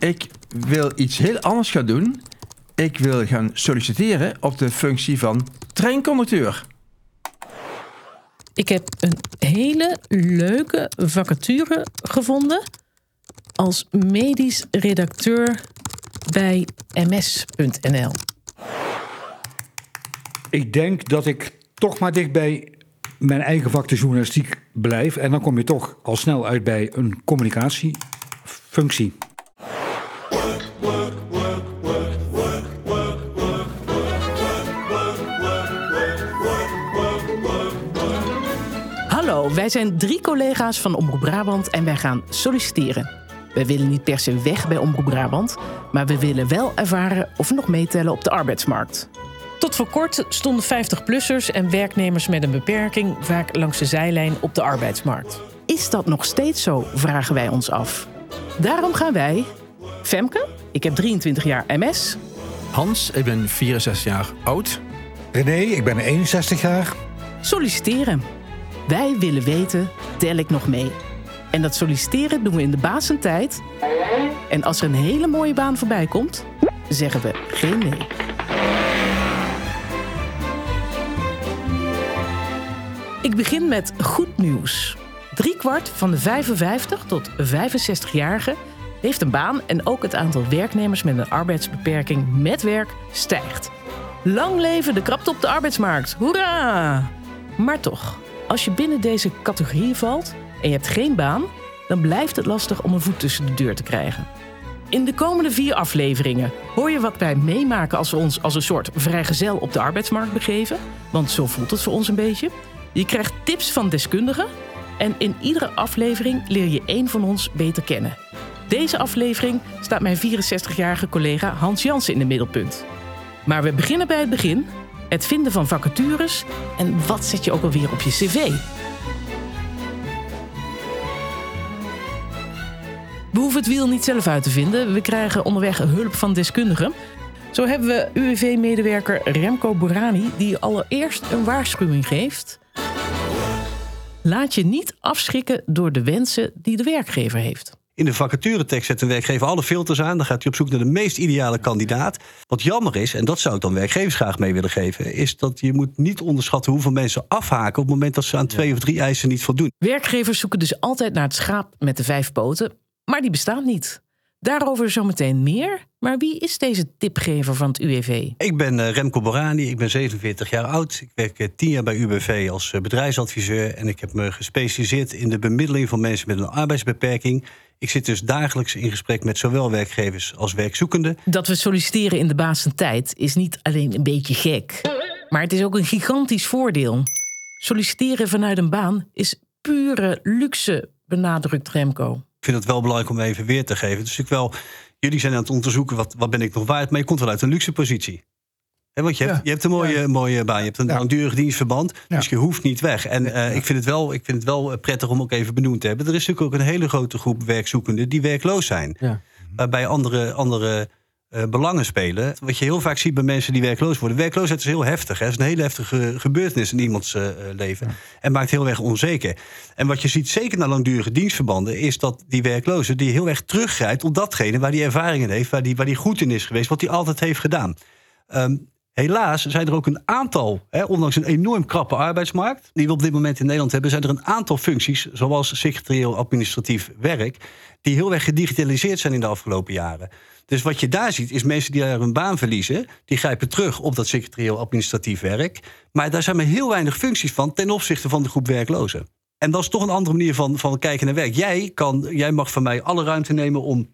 ik wil iets heel anders gaan doen. Ik wil gaan solliciteren op de functie van treinconducteur. Ik heb een hele leuke vacature gevonden als medisch redacteur bij ms.nl. Ik denk dat ik toch maar dicht bij mijn eigen vak de journalistiek blijf. En dan kom je toch al snel uit bij een communicatiefunctie. Hallo, wij zijn drie collega's van Omroep Brabant en wij gaan solliciteren. Wij willen niet per se weg bij Omroep Brabant, maar we willen wel ervaren of we nog meetellen op de arbeidsmarkt. Tot voor kort stonden 50-plussers en werknemers met een beperking vaak langs de zijlijn op de arbeidsmarkt. Is dat nog steeds zo, vragen wij ons af. Daarom gaan wij, Femke, ik heb 23 jaar MS, Hans, ik ben 64 jaar oud. René, ik ben 61 jaar. solliciteren. Wij willen weten, tel ik nog mee? En dat solliciteren doen we in de basentijd. En als er een hele mooie baan voorbij komt, zeggen we geen nee. Ik begin met goed nieuws. Driekwart van de 55 tot 65-jarigen heeft een baan en ook het aantal werknemers met een arbeidsbeperking met werk stijgt. Lang leven de krapte op de arbeidsmarkt. Hoera! Maar toch, als je binnen deze categorie valt en je hebt geen baan, dan blijft het lastig om een voet tussen de deur te krijgen. In de komende vier afleveringen hoor je wat wij meemaken als we ons als een soort vrijgezel op de arbeidsmarkt begeven. Want zo voelt het voor ons een beetje. Je krijgt tips van deskundigen en in iedere aflevering leer je één van ons beter kennen. Deze aflevering staat mijn 64-jarige collega Hans Jansen in het middelpunt. Maar we beginnen bij het begin. Het vinden van vacatures en wat zet je ook alweer op je cv. We hoeven het wiel niet zelf uit te vinden. We krijgen onderweg hulp van deskundigen. Zo hebben we UWV-medewerker Remco Borani, die allereerst een waarschuwing geeft. Laat je niet afschrikken door de wensen die de werkgever heeft. In de vacaturetekst zet een werkgever alle filters aan. Dan gaat hij op zoek naar de meest ideale kandidaat. Wat jammer is, en dat zou ik dan werkgevers graag mee willen geven... is dat je moet niet onderschatten hoeveel mensen afhaken... op het moment dat ze aan twee of drie eisen niet voldoen. Werkgevers zoeken dus altijd naar het schaap met de vijf poten, maar die bestaat niet. Daarover zometeen meer. Maar wie is deze tipgever van het UWV? Ik ben eh, Remco Borani, ik ben 47 jaar oud. Ik werk eh, 10 jaar bij UWV als eh, bedrijfsadviseur... en ik heb me gespecialiseerd in de bemiddeling van mensen met een arbeidsbeperking. Ik zit dus dagelijks in gesprek met zowel werkgevers als werkzoekenden. Dat we solliciteren in de basentijd is niet alleen een beetje gek, maar het is ook een gigantisch voordeel. Solliciteren vanuit een baan is pure luxe, benadrukt Remco. Ik vind het wel belangrijk om even weer te geven. Dus ik wel, jullie zijn aan het onderzoeken wat, wat ben ik nog waard, maar je komt wel uit een luxe positie. Hè, want je hebt, Ja. je hebt een mooie, mooie baan, je hebt een Ja. langdurig dienstverband, dus je hoeft niet weg. En eh, ik, vind het wel, ik vind het wel prettig om ook even benoemd te hebben. Er is natuurlijk ook een hele grote groep werkzoekenden die werkloos zijn. Ja. Waarbij andere, andere eh, belangen spelen. Wat je heel vaak ziet bij mensen die werkloos worden. Werkloosheid is heel heftig. Hè? Het is een hele heftige gebeurtenis in iemands eh, leven. En maakt heel erg onzeker. En wat je ziet, zeker na langdurige dienstverbanden... is dat die werkloze die heel erg teruggrijpt op datgene... waar die ervaringen heeft, waar die, waar die goed in is geweest... wat hij altijd heeft gedaan. Ehm, Helaas zijn er ook een aantal, hè, ondanks een enorm krappe arbeidsmarkt, die we op dit moment in Nederland hebben, zijn er een aantal functies, zoals secretarieel administratief werk, die heel erg gedigitaliseerd zijn in de afgelopen jaren. Dus wat je daar ziet, is mensen die daar hun baan verliezen, die grijpen terug op dat secretarieel administratief werk. Maar daar zijn maar heel weinig functies van ten opzichte van de groep werklozen. En dat is toch een andere manier van, van kijken naar werk. Jij, kan, jij mag van mij alle ruimte nemen om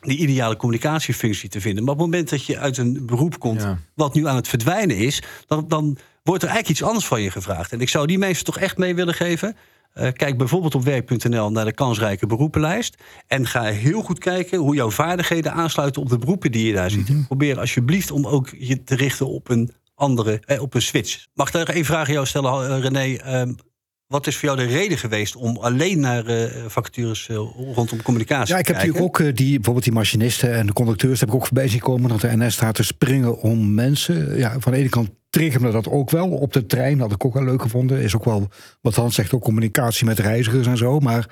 die ideale communicatiefunctie te vinden. Maar op het moment dat je uit een beroep komt, Ja. wat nu aan het verdwijnen is, dan, dan wordt er eigenlijk iets anders van je gevraagd. En ik zou die mensen toch echt mee willen geven. Eh, kijk bijvoorbeeld op werk.nl naar de kansrijke beroepenlijst. En ga heel goed kijken hoe jouw vaardigheden aansluiten op de beroepen die je daar ziet. Probeer alsjeblieft om ook je te richten op een andere, eh, op een switch. Mag ik daar één vraag aan jou stellen, eh, René? Ehm, wat is voor jou de reden geweest om alleen naar vacatures rondom communicatie Ja, ik heb kijken? natuurlijk ook die, bijvoorbeeld die machinisten en de conducteurs heb ik ook voorbij zien komen dat de NS staat te springen om mensen. Ja, van de ene kant triggerde dat ook wel op de trein, had ik ook wel leuk gevonden. Is ook wel wat Hans zegt, ook communicatie met reizigers en zo. Maar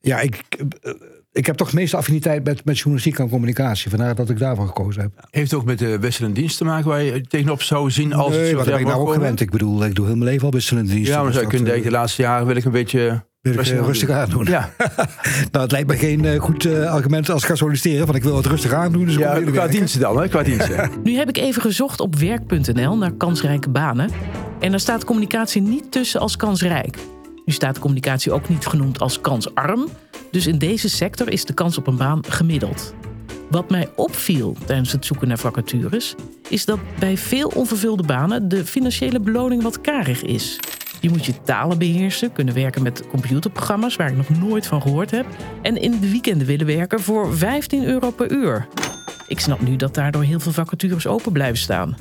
ja, ik, eh, Ik heb toch de meeste affiniteit met, met journalistiek en communicatie. Vandaar dat ik daarvoor gekozen heb. Heeft het ook met de wisselende dienst te maken waar je tegenop zou zien als het nee, zover wat ben ik nou ook gewend. Ik bedoel, ik doe heel mijn leven al wisselende diensten. Ja, maar dus zou je kunnen dat, denken, de laatste jaren wil ik een beetje... wil ik, eh, rustig aan doen. Ja, Nou, het lijkt me geen eh, goed eh, argument als ik ga solliciteren. Want ik wil het rustig aan doen. Dus ja qua werken. diensten dan, hè? Qua diensten. Nu heb ik even gezocht op werk.nl naar kansrijke banen. En daar staat communicatie niet tussen als kansrijk. Nu staat communicatie ook niet genoemd als kansarm. Dus in deze sector is de kans op een baan gemiddeld. Wat mij opviel tijdens het zoeken naar vacatures, is dat bij veel onvervulde banen de financiële beloning wat karig is. Je moet je talen beheersen, kunnen werken met computerprogramma's waar ik nog nooit van gehoord heb, en in de weekenden willen werken voor 15 euro per uur. Ik snap nu dat daardoor heel veel vacatures open blijven staan.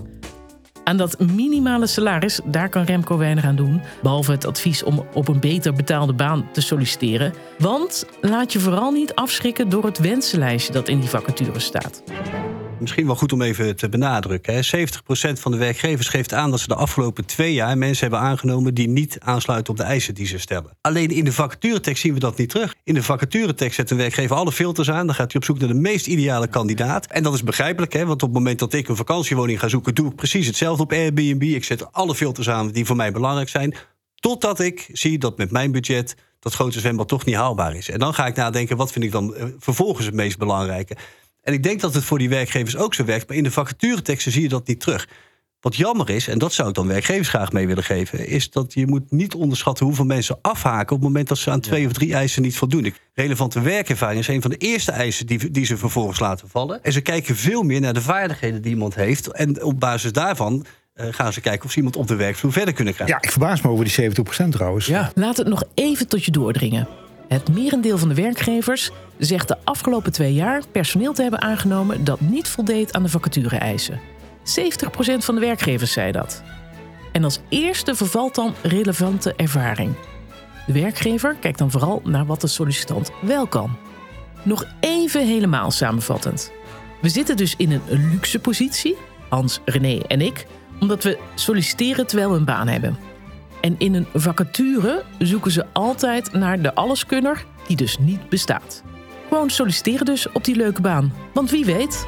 Aan dat minimale salaris, daar kan Remco weinig aan doen. Behalve het advies om op een beter betaalde baan te solliciteren. Want laat je vooral niet afschrikken door het wensenlijstje dat in die vacature staat. Misschien wel goed om even te benadrukken. Hè. 70% van de werkgevers geeft aan dat ze de afgelopen twee jaar mensen hebben aangenomen die niet aansluiten op de eisen die ze stellen. Alleen in de vacaturetekst zien we dat niet terug. In de vacaturetekst zet een werkgever alle filters aan. Dan gaat hij op zoek naar de meest ideale kandidaat. En dat is begrijpelijk, hè, want op het moment dat ik een vakantiewoning ga zoeken, doe ik precies hetzelfde op Airbnb. Ik zet alle filters aan die voor mij belangrijk zijn. Totdat ik zie dat met mijn budget dat grote zwembad toch niet haalbaar is. En dan ga ik nadenken, wat vind ik dan eh, vervolgens het meest belangrijke? En ik denk dat het voor die werkgevers ook zo werkt. Maar in de vacatureteksten zie je dat niet terug. Wat jammer is, en dat zou ik dan werkgevers graag mee willen geven... is dat je moet niet onderschatten hoeveel mensen afhaken... op het moment dat ze aan twee of drie eisen niet voldoen. Relevante werkervaring is een van de eerste eisen die, die ze vervolgens laten vallen. En ze kijken veel meer naar de vaardigheden die iemand heeft. En op basis daarvan eh, gaan ze kijken of ze iemand op de werkvloer verder kunnen krijgen. Ja, ik verbaas me over die 70% trouwens. Ja. Laat het nog even tot je doordringen. Het merendeel van de werkgevers zegt de afgelopen twee jaar personeel te hebben aangenomen dat niet voldeed aan de vacature-eisen. 70% van de werkgevers zei dat. En als eerste vervalt dan relevante ervaring. De werkgever kijkt dan vooral naar wat de sollicitant wel kan. Nog even helemaal samenvattend. We zitten dus in een luxe positie, Hans, René en ik, omdat we solliciteren terwijl we een baan hebben. En in een vacature zoeken ze altijd naar de alleskunner die dus niet bestaat. Gewoon solliciteren dus op die leuke baan. Want wie weet.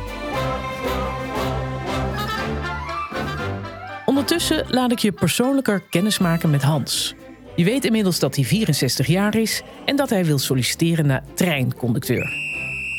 Ondertussen laat ik je persoonlijker kennismaken met Hans. Je weet inmiddels dat hij 64 jaar is en dat hij wil solliciteren naar treinconducteur.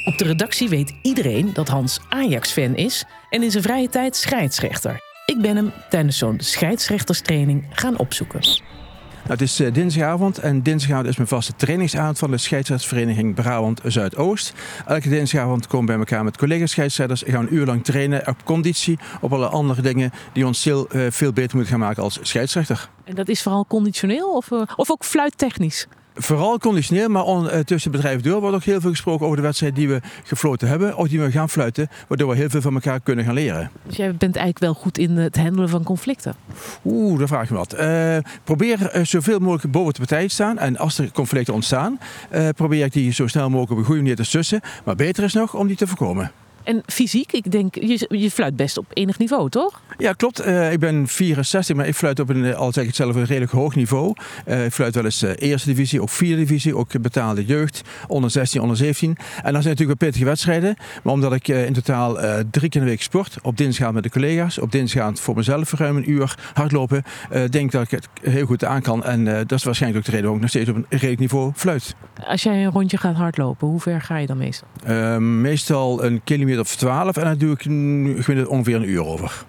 Op de redactie weet iedereen dat Hans Ajax-fan is en in zijn vrije tijd scheidsrechter. Ik ben hem tijdens zo'n scheidsrechterstraining gaan opzoeken. Nou, het is eh, dinsdagavond en dinsdagavond is mijn vaste trainingsavond van de scheidsrechtsvereniging Brabant Zuidoost. Elke dinsdagavond komen we bij elkaar met collega scheidsrechters en gaan we een uur lang trainen op conditie, op alle andere dingen die ons heel, eh, veel beter moeten gaan maken als scheidsrechter. En dat is vooral conditioneel of, eh, of ook fluittechnisch? Vooral conditioneel, maar on- eh, tussen bedrijven door wordt ook heel veel gesproken over de wedstrijd die we gefloten hebben of die we gaan fluiten, waardoor we heel veel van elkaar kunnen gaan leren. Dus jij bent eigenlijk wel goed in het handelen van conflicten. Oeh, daar vraag je me wat. Eh, probeer eh, zoveel mogelijk boven de partij te staan. En als er conflicten ontstaan, probeer ik die zo snel mogelijk op een goede manier te sussen. Maar beter is nog om die te voorkomen. En fysiek, ik denk, je, je fluit best op enig niveau, toch? Ja, klopt. Eh, ik ben 64, maar ik fluit op een, eh, al zeg ik het zelf, een redelijk hoog niveau. Eh, ik fluit wel eens eh, eerste divisie, ook vierde divisie, ook betaalde jeugd, onder 16, onder 17. En dat zijn natuurlijk wel pittige wedstrijden. Maar omdat ik in totaal drie keer in de week sport, op dinsdag met de collega's, op dinsdag voor mezelf ruim een uur hardlopen, denk dat ik het heel goed aan kan. En dat is waarschijnlijk ook de reden waarom ik nog steeds op een redelijk niveau fluit. Als jij een rondje gaat hardlopen, hoe ver ga je dan meestal? Meestal een kilometer of 12 en daar doe ik mm, gemiddeld ongeveer een uur over.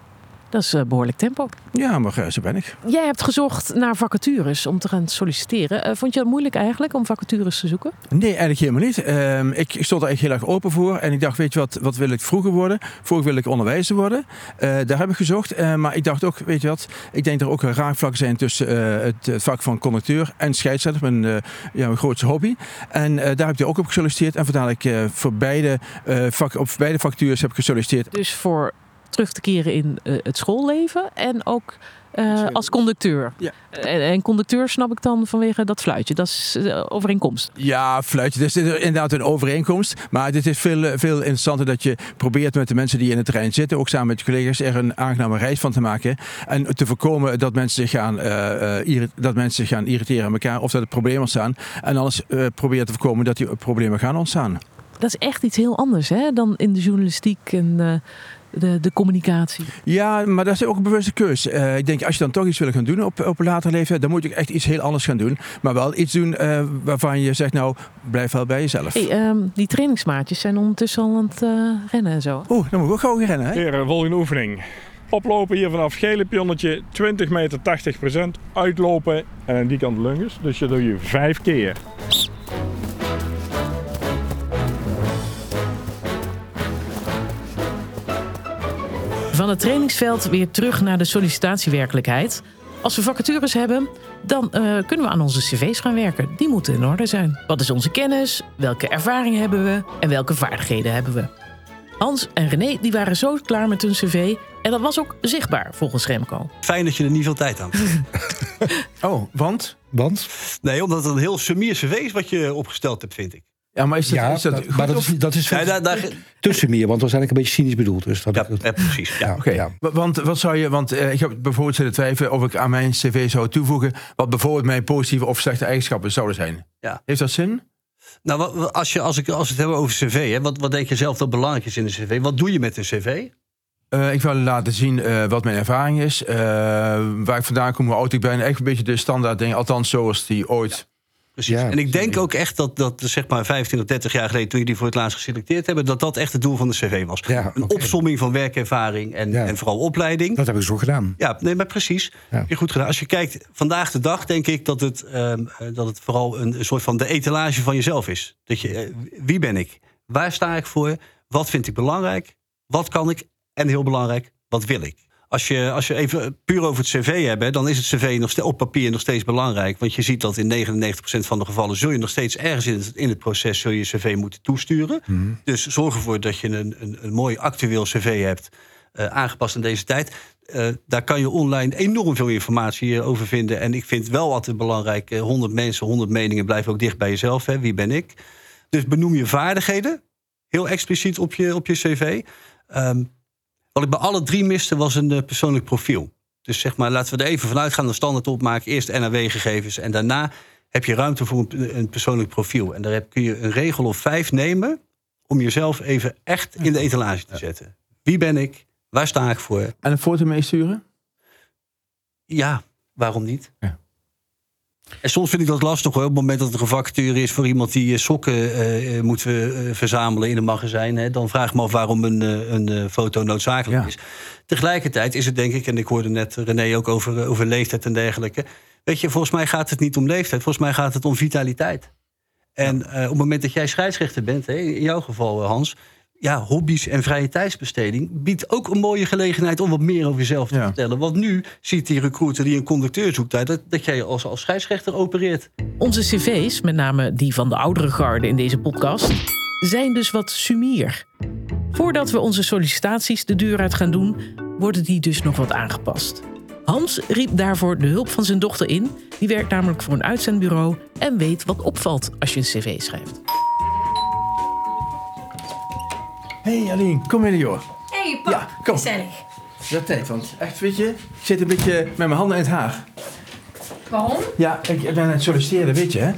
Dat is eh, behoorlijk tempo. Ja, maar zo ben ik. Jij hebt gezocht naar vacatures om te gaan solliciteren. Eh, vond je dat moeilijk eigenlijk om vacatures te zoeken? Nee, eigenlijk helemaal niet. Ehm, ik stond er echt heel erg open voor. En ik dacht, weet je wat, wat wil ik vroeger worden? Vroeger wil ik onderwijzer worden. Eh, daar heb ik gezocht. Maar ik dacht ook, weet je wat, ik denk dat er ook een raakvlakken zijn tussen het, het vak van conducteur en scheidsrechter. Mijn, ja, mijn grootste hobby. En daar heb ik ook op gesolliciteerd. En vandaar dat ik voor beide, vak, op beide vacatures heb gesolliciteerd. Dus voor terug te keren in eh, het schoolleven en ook eh, als conducteur. Ja. En, en conducteur snap ik dan vanwege dat fluitje. Dat is eh, overeenkomst. Ja, fluitje. Dit is inderdaad een overeenkomst. Maar het is veel, eh, veel interessanter dat je probeert met de mensen die in het terrein zitten, ook samen met je collega's, er een aangename reis van te maken. En te voorkomen dat mensen zich gaan, eh, eh, dat mensen zich gaan irriteren aan elkaar of dat er problemen ontstaan. En anders eh, probeer te voorkomen dat die problemen gaan ontstaan. Dat is echt iets heel anders hè, dan in de journalistiek en eh, de, de communicatie. Ja, maar dat is ook een bewuste keus. Eh, ik denk, als je dan toch iets wil gaan doen op, op een later leeftijd, dan moet je echt iets heel anders gaan doen. Maar wel iets doen eh, waarvan je zegt, nou, blijf wel bij jezelf. Hey, ehm, die trainingsmaatjes zijn ondertussen al aan het eh, rennen en zo. Oeh, dan moet ik ook gewoon gaan rennen, hè? Heren, volgende oefening. Oplopen hier vanaf gele pionnetje, 20 meter 80%. Uitlopen en aan die kant lunges. Dus je doe je vijf keer. Van het trainingsveld weer terug naar de sollicitatiewerkelijkheid. Als we vacatures hebben, dan eh, kunnen we aan onze cv's gaan werken. Die moeten in orde zijn. Wat is onze kennis? Welke ervaring hebben we? En welke vaardigheden hebben we? Hans en René die waren zo klaar met hun cv. En dat was ook zichtbaar volgens Remco. Fijn dat je er niet veel tijd aan hebt. Oh, want? Want? Nee, omdat het een heel sumier cv is wat je opgesteld hebt, vind ik. Ja, maar is dat, Ja, is dat, dat- goed maar dat of- is, dat is Ja, daar, daar, tussen meer, want dat was eigenlijk een beetje cynisch bedoeld. Dus dat ja, ja, precies. Ja. Oké, want wat zou je, want eh, ik heb bijvoorbeeld zitten twijfelen of ik aan mijn cv zou toevoegen wat bijvoorbeeld mijn positieve of slechte eigenschappen zouden zijn. Ja. Heeft dat zin? Nou, als, je, als, ik, als we het hebben over cv, hè, wat, wat denk je zelf dat belangrijk is in een cv? Wat doe je met een cv? Eh, ik wil laten zien eh, wat mijn ervaring is, eh, waar ik vandaan kom, hoe oud ik ben. Echt een beetje de standaard dingen, althans zoals die ooit. Precies. Ja, en ik denk ook echt dat, dat zeg maar 25, 30 jaar geleden, toen jullie voor het laatst geselecteerd hebben, dat dat echt het doel van de cv was. Ja, een opsomming van werkervaring en, Ja. en vooral opleiding. Dat heb ik zo gedaan. Ja, nee, maar precies. Heb je goed gedaan. Als je kijkt vandaag de dag, denk ik dat het, ehm, eh, dat het vooral een, een soort van de etalage van jezelf is. Dat je, eh, wie ben ik? Waar sta ik voor? Wat vind ik belangrijk? Wat kan ik? En heel belangrijk, wat wil ik? Als je, als je even puur over het cv hebt, hè, dan is het cv nog op papier nog steeds belangrijk. Want je ziet dat in 99% van de gevallen zul je nog steeds ergens in het, in het proces zul je cv moeten toesturen. Dus zorg ervoor dat je een, een, een mooi actueel cv hebt, eh, aangepast aan deze tijd. Eh, daar kan je online enorm veel informatie eh, over vinden. En ik vind wel altijd belangrijk, eh, 100 mensen, 100 meningen, blijf ook dicht bij jezelf. Hè. Wie ben ik? Dus benoem je vaardigheden, heel expliciet op je, op je cv. Ehm, wat ik bij alle drie miste was een eh, persoonlijk profiel. Dus zeg maar, laten we er even vanuit gaan, een standaard opmaken. Eerst NAW-gegevens en daarna heb je ruimte voor een, een persoonlijk profiel. En daar heb, kun je een regel of vijf nemen om jezelf even echt in de etalage te zetten. Wie ben ik? Waar sta ik voor? En een foto meesturen? Ja, waarom niet? Ja. En soms vind ik dat lastig hoor. Op het moment dat er een vacature is voor iemand die eh, sokken eh, eh, moet verzamelen in een magazijn. Hè, dan vraag ik me af waarom een, een foto noodzakelijk Ja. is. Tegelijkertijd is het denk ik, en ik hoorde net René ook over, over leeftijd en dergelijke. Weet je, volgens mij gaat het niet om leeftijd. Volgens mij gaat het om vitaliteit. En op het moment dat jij scheidsrechter bent, hè, in jouw geval Hans. Ja, hobby's en vrije tijdsbesteding biedt ook een mooie gelegenheid om wat meer over jezelf te Ja. vertellen. Want nu ziet die recruiter die een conducteur zoekt uit dat, dat jij als, als scheidsrechter opereert. Onze cv's, met name die van de oudere garde in deze podcast, zijn dus wat sumier. Voordat we onze sollicitaties de deur uit gaan doen, worden die dus nog wat aangepast. Hans riep daarvoor de hulp van zijn dochter in. Die werkt namelijk voor een uitzendbureau en weet wat opvalt als je een cv schrijft. Hé hey Aline, kom hier joh. Hey, pap. Ja, kom. Gezellig. Dat tijd, want echt weet je, ik zit een beetje met mijn handen in het haar. Waarom? Ja, ik ben aan het solliciteren, weet je. Hè?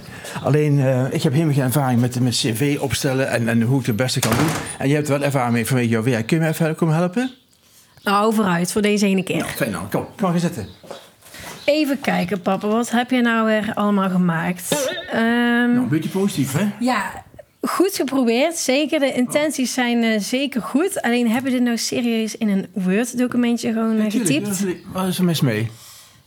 Alleen, eh, ik heb helemaal geen ervaring met, met cv opstellen en, en hoe ik het beste kan doen. En je hebt er wel ervaring mee vanwege jouw werk. Kun je me even komen helpen? Nou, vooruit voor deze ene keer. Fijn dan, kom. Kom maar gaan zitten. Even kijken, papa. Wat heb je nou weer allemaal gemaakt? Ehm, Nou, een beetje positief, hè? Ja, goed geprobeerd. Zeker. De intenties zijn eh, zeker goed. Alleen heb je dit nou serieus in een Word-documentje gewoon eh, getypt? Wat is er mis mee?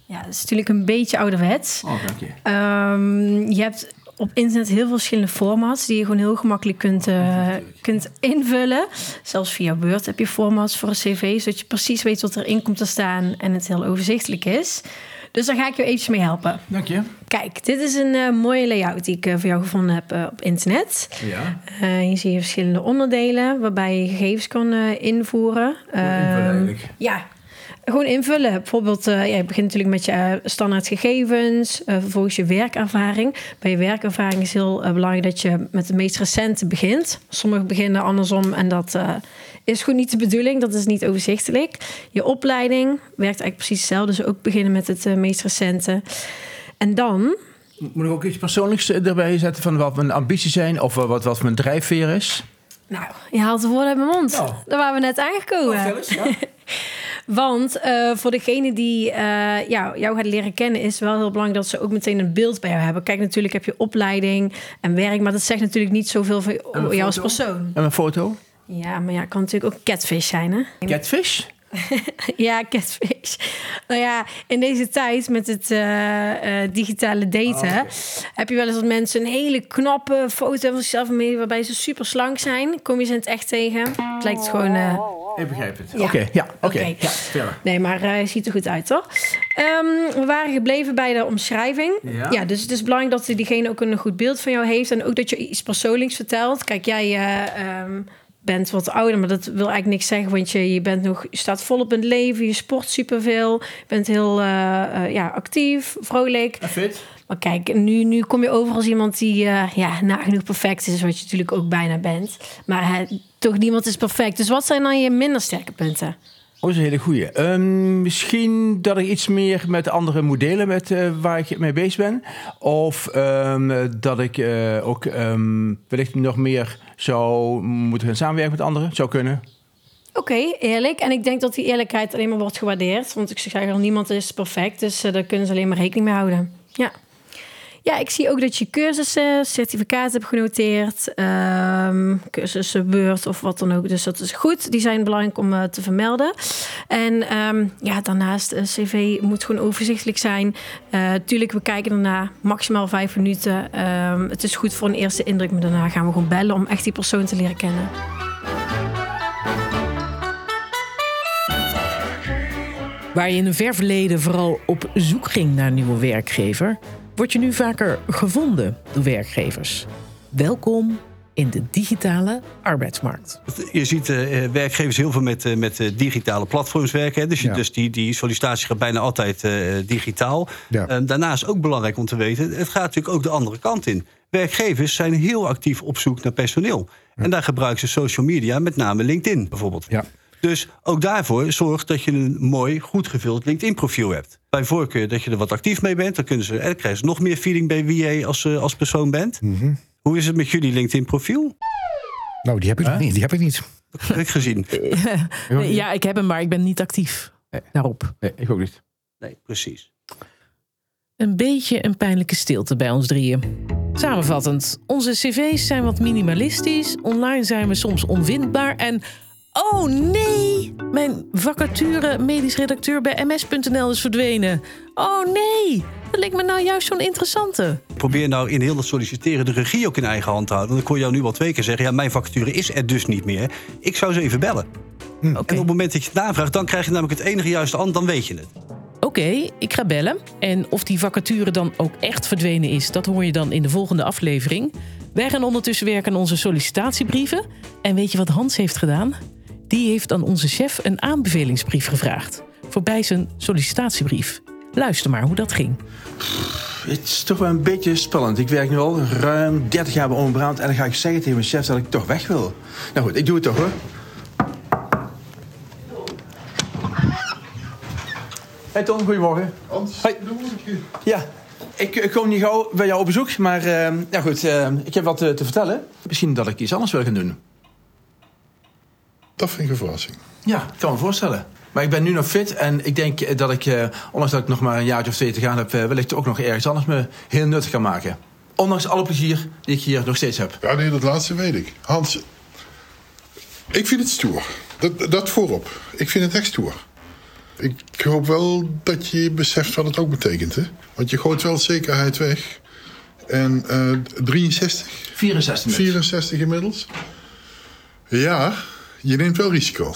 Ja, dat is natuurlijk een beetje ouderwets. Oh, dank je. Ehm, je hebt op internet heel veel verschillende formats die je gewoon heel gemakkelijk kunt, eh, kunt invullen. Zelfs via Word heb je formats voor een cv, zodat je precies weet wat erin komt te staan en het heel overzichtelijk is. Dus daar ga ik je eventjes mee helpen. Dank je. Kijk, dit is een eh, mooie layout die ik eh, voor jou gevonden heb eh, op internet. Ja. Hier zie je verschillende onderdelen waarbij je gegevens kan invoeren. invullen Ehm, ja, gewoon invullen. Bijvoorbeeld, ja, je begint natuurlijk met je eh, standaard gegevens, vervolgens je werkervaring. Bij je werkervaring is heel belangrijk dat je met de meest recente begint. Sommigen beginnen andersom en dat is goed niet de bedoeling. Dat is niet overzichtelijk. Je opleiding werkt eigenlijk precies hetzelfde. Dus ook beginnen met het eh, meest recente. En dan Moet ik ook iets persoonlijks eh, erbij zetten van wat mijn ambities zijn of eh, wat, wat mijn drijfveer is? Nou, je haalt de woorden uit mijn mond. Nou. Daar waren we net aangekomen. Want eh, voor degene die eh, ja, jou gaat leren kennen, is wel heel belangrijk dat ze ook meteen een beeld bij jou hebben. Kijk, natuurlijk heb je opleiding en werk, maar dat zegt natuurlijk niet zoveel van een jou als persoon. En mijn foto? Ja, maar ja, kan natuurlijk ook catfish zijn, hè? Catfish? Ja, catfish. Nou ja, in deze tijd met het eh, eh, digitale daten... heb je wel eens dat mensen een hele knappe foto van zichzelf mee... waarbij ze super slank zijn. Kom je ze in het echt tegen? Het lijkt gewoon... eh, Ik begrijp het. Oké, ja, oké. Ja, verder. Nee, maar hij ziet er goed uit, toch? Ehm, we waren gebleven bij de omschrijving. Ja. dus het is belangrijk dat diegene ook een goed beeld van jou heeft. En ook dat je iets persoonlijks vertelt. Kijk, jij ehm, bent wat ouder, maar dat wil eigenlijk niks zeggen. Want je, je, bent nog, je staat volop in het leven. Je sport superveel. Je bent heel eh, eh, ja, actief, vrolijk. En fit? Maar kijk, nu, nu kom je over als iemand die eh, ja, nagenoeg perfect is. Wat je natuurlijk ook bijna bent. Maar toch niemand is perfect. Dus wat zijn dan je minder sterke punten? Oh, dat is een hele goeie. Ehm, misschien dat ik iets meer met andere modellen met, eh, waar ik mee bezig ben. Of ehm, dat ik eh, ook ehm, wellicht nog meer zou moeten gaan samenwerken met anderen. Zou kunnen. Oké, eerlijk. En ik denk dat die eerlijkheid alleen maar wordt gewaardeerd. Want ik zeg al, niemand is perfect. Dus eh, daar kunnen ze alleen maar rekening mee houden. Ja. Ja, ik zie ook dat je cursussen, certificaten hebt genoteerd. ehm, cursussen, Word of wat dan ook. Dus dat is goed. Die zijn belangrijk om eh, te vermelden. En ehm, ja, daarnaast, een cv moet gewoon overzichtelijk zijn. Eh tuurlijk, we kijken daarna maximaal vijf minuten. Ehm, het is goed voor een eerste indruk. Maar daarna gaan we gewoon bellen om echt die persoon te leren kennen. Waar je in een ver verleden vooral op zoek ging naar een nieuwe werkgever, word je nu vaker gevonden door werkgevers. Welkom in de digitale arbeidsmarkt. Je ziet eh, eh, werkgevers heel veel met, eh, met eh, digitale platforms werken. Hè. Dus, je- Ja. dus die, die sollicitatie gaat bijna altijd eh, digitaal. Ja. Eh, daarnaast ook belangrijk om te weten... het gaat natuurlijk ook de andere kant in. Werkgevers zijn heel actief op zoek naar personeel. En daar gebruiken ze social media, met name LinkedIn bijvoorbeeld. Ja. Dus ook daarvoor zorg dat je een mooi, goed gevuld LinkedIn-profiel hebt. Bij voorkeur dat je er wat actief mee bent. Dan, kunnen ze, eh, dan krijgen ze nog meer feeling bij wie jij als, eh, als persoon bent. Hoe is het met jullie LinkedIn-profiel? Nou, die heb ik nog niet. Die heb ik niet. Dat heb ik gezien. Nee, ja, ik heb hem, maar ik ben niet actief daarop. Nee, ik ook niet. Nee, precies. Een beetje een pijnlijke stilte bij ons drieën. Samenvattend, onze cv's zijn wat minimalistisch, online zijn we soms onvindbaar en... Oh nee! Mijn vacature medisch redacteur bij ms.nl is verdwenen. Oh nee! Dat leek me nou juist zo'n interessante. Probeer nou in heel dat solliciteren de regie ook in eigen hand te houden. Want ik hoor jou nu al twee keer zeggen... ja, mijn vacature is er dus niet meer. Ik zou ze even bellen. Oké, En op het moment dat je het navraagt... dan krijg je namelijk het enige juiste antwoord, dan weet je het. Oké, ik ga bellen. En of die vacature dan ook echt verdwenen is, dat hoor je dan in de volgende aflevering. Wij gaan ondertussen werken aan onze sollicitatiebrieven. En weet je wat Hans heeft gedaan? Die heeft aan onze chef een aanbevelingsbrief gevraagd. Voorbij zijn sollicitatiebrief. Luister maar hoe dat ging. Het is toch wel een beetje spannend. Ik werk nu al ruim 30 jaar bij Oom Brand en dan ga ik zeggen tegen mijn chef dat ik toch weg wil. Nou goed, ik doe het toch hoor. Hey Ton, goedemorgen. Hans, Hoi. hoe moet ik je? Ja, ik, ik kom niet gauw bij jou op bezoek, maar ja goed, eh, ik heb wat eh, te vertellen. Misschien dat ik iets anders wil gaan doen. Dat vind ik een verrassing. Ja, ik kan me voorstellen. Maar ik ben nu nog fit en ik denk eh, dat ik, eh, ondanks dat ik nog maar een jaartje of twee te gaan heb, eh, wellicht ook nog ergens anders me heel nuttig kan maken. Ondanks alle plezier die ik hier nog steeds heb. Ja, nee, dat laatste weet ik. Hans, ik vind het stoer. Dat, dat voorop. Ik vind het echt stoer. Ik hoop wel dat je beseft wat het ook betekent, hè? Want je gooit wel zekerheid weg. En eh 63, 64 minuten. 64 inmiddels. Ja, je neemt wel risico.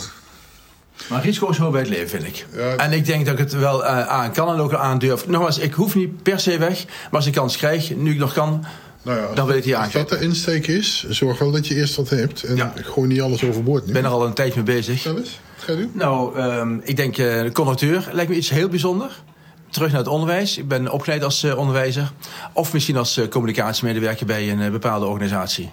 Maar risico is gewoon bij het leven, vind ik. Ja. En ik denk dat ik het wel eh, aan kan en ook al aandurf. Nogmaals, ik hoef niet per se weg. Maar als ik kans krijg, nu ik nog kan, Nou ja, dan wil ik die als dat de insteek is, zorg wel dat je eerst wat hebt. En Ja. gooi niet alles overboord nu. Ik ben er al een tijdje mee bezig. Eens, wat ga je doen? Nou, ehm, ik denk de conducteur lijkt me iets heel bijzonder. Terug naar het onderwijs. Ik ben opgeleid als eh, onderwijzer. Of misschien als communicatiemedewerker bij een bepaalde organisatie.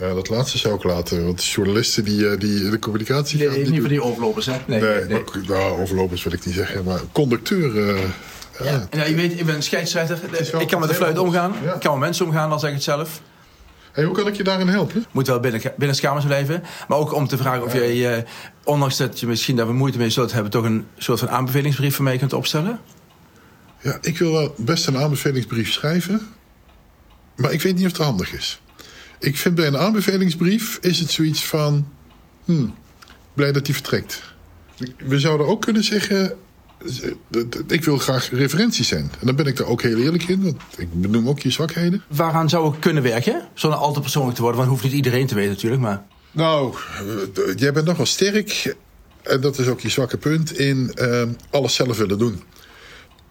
Ja, dat laatste zou ik laten. Want journalisten die, eh, die de communicatie gaan... Nee, die niet van doen- die overlopers, hè? Nee, Nee, nee, maar- nou, overlopers wil ik niet zeggen. Maar conducteur, eh, Ja. ja, je weet, ik ben een scheidsrechter. Ik kan met de fluit omgaan. Ik kan met mensen omgaan, dan zeg ik het zelf. Hey, hoe kan ik je daarin helpen? Moet wel binnen, binnen kamers blijven. Maar ook om te vragen of jij, uh, ondanks dat je misschien daar moeite mee zult hebben, toch een soort van aanbevelingsbrief voor mij kunt opstellen? Ja, ik wil wel best een aanbevelingsbrief schrijven. Maar ik weet niet of het handig is. Ik vind bij een aanbevelingsbrief is het zoiets van... Hmm, blij dat hij vertrekt. We zouden ook kunnen zeggen... Ik wil graag referenties zijn. En dan ben ik er ook heel eerlijk in. Want ik benoem ook je zwakheden. Waaraan zou ik kunnen werken? Zonder al te persoonlijk te worden. Want hoeft niet iedereen te weten natuurlijk. Maar... Nou, jij bent nogal sterk. En dat is ook je zwakke punt. In uh, alles zelf willen doen.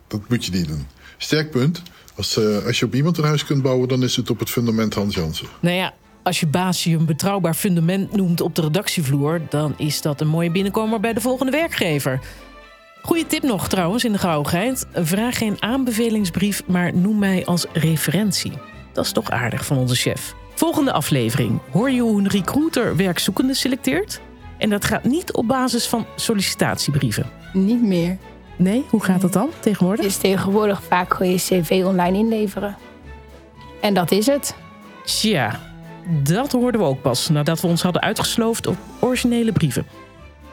Dat moet je niet doen. Sterk punt. Als, uh, als je op iemand een huis kunt bouwen, dan is het op het fundament Hans Jansen. Nou ja, als je baas je een betrouwbaar fundament noemt op de redactievloer, dan is dat een mooie binnenkomer bij de volgende werkgever. Goeie tip nog trouwens in de gauwigheid. Vraag geen aanbevelingsbrief, maar noem mij als referentie. Dat is toch aardig van onze chef. Volgende aflevering hoor je hoe een recruiter werkzoekenden selecteert. En dat gaat niet op basis van sollicitatiebrieven. Niet meer. Nee, hoe gaat dat dan tegenwoordig? Het is tegenwoordig vaak gewoon je cv online inleveren. En dat is het. Tja, dat hoorden we ook pas nadat we ons hadden uitgesloofd op originele brieven.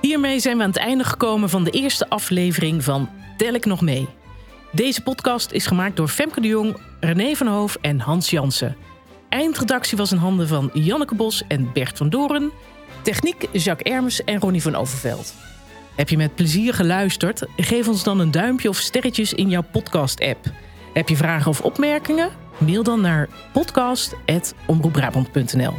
Hiermee zijn we aan het einde gekomen van de eerste aflevering van Tel ik nog mee. Deze podcast is gemaakt door Femke de Jong, René van Hoof en Hans Jansen. Eindredactie was in handen van Janneke Bos en Bert van Doren. Techniek Jacques Ermes en Ronnie van Overveld. Heb je met plezier geluisterd? Geef ons dan een duimpje of sterretjes in jouw podcast-app. Heb je vragen of opmerkingen? Mail dan naar podcast.omroepbrabant.nl.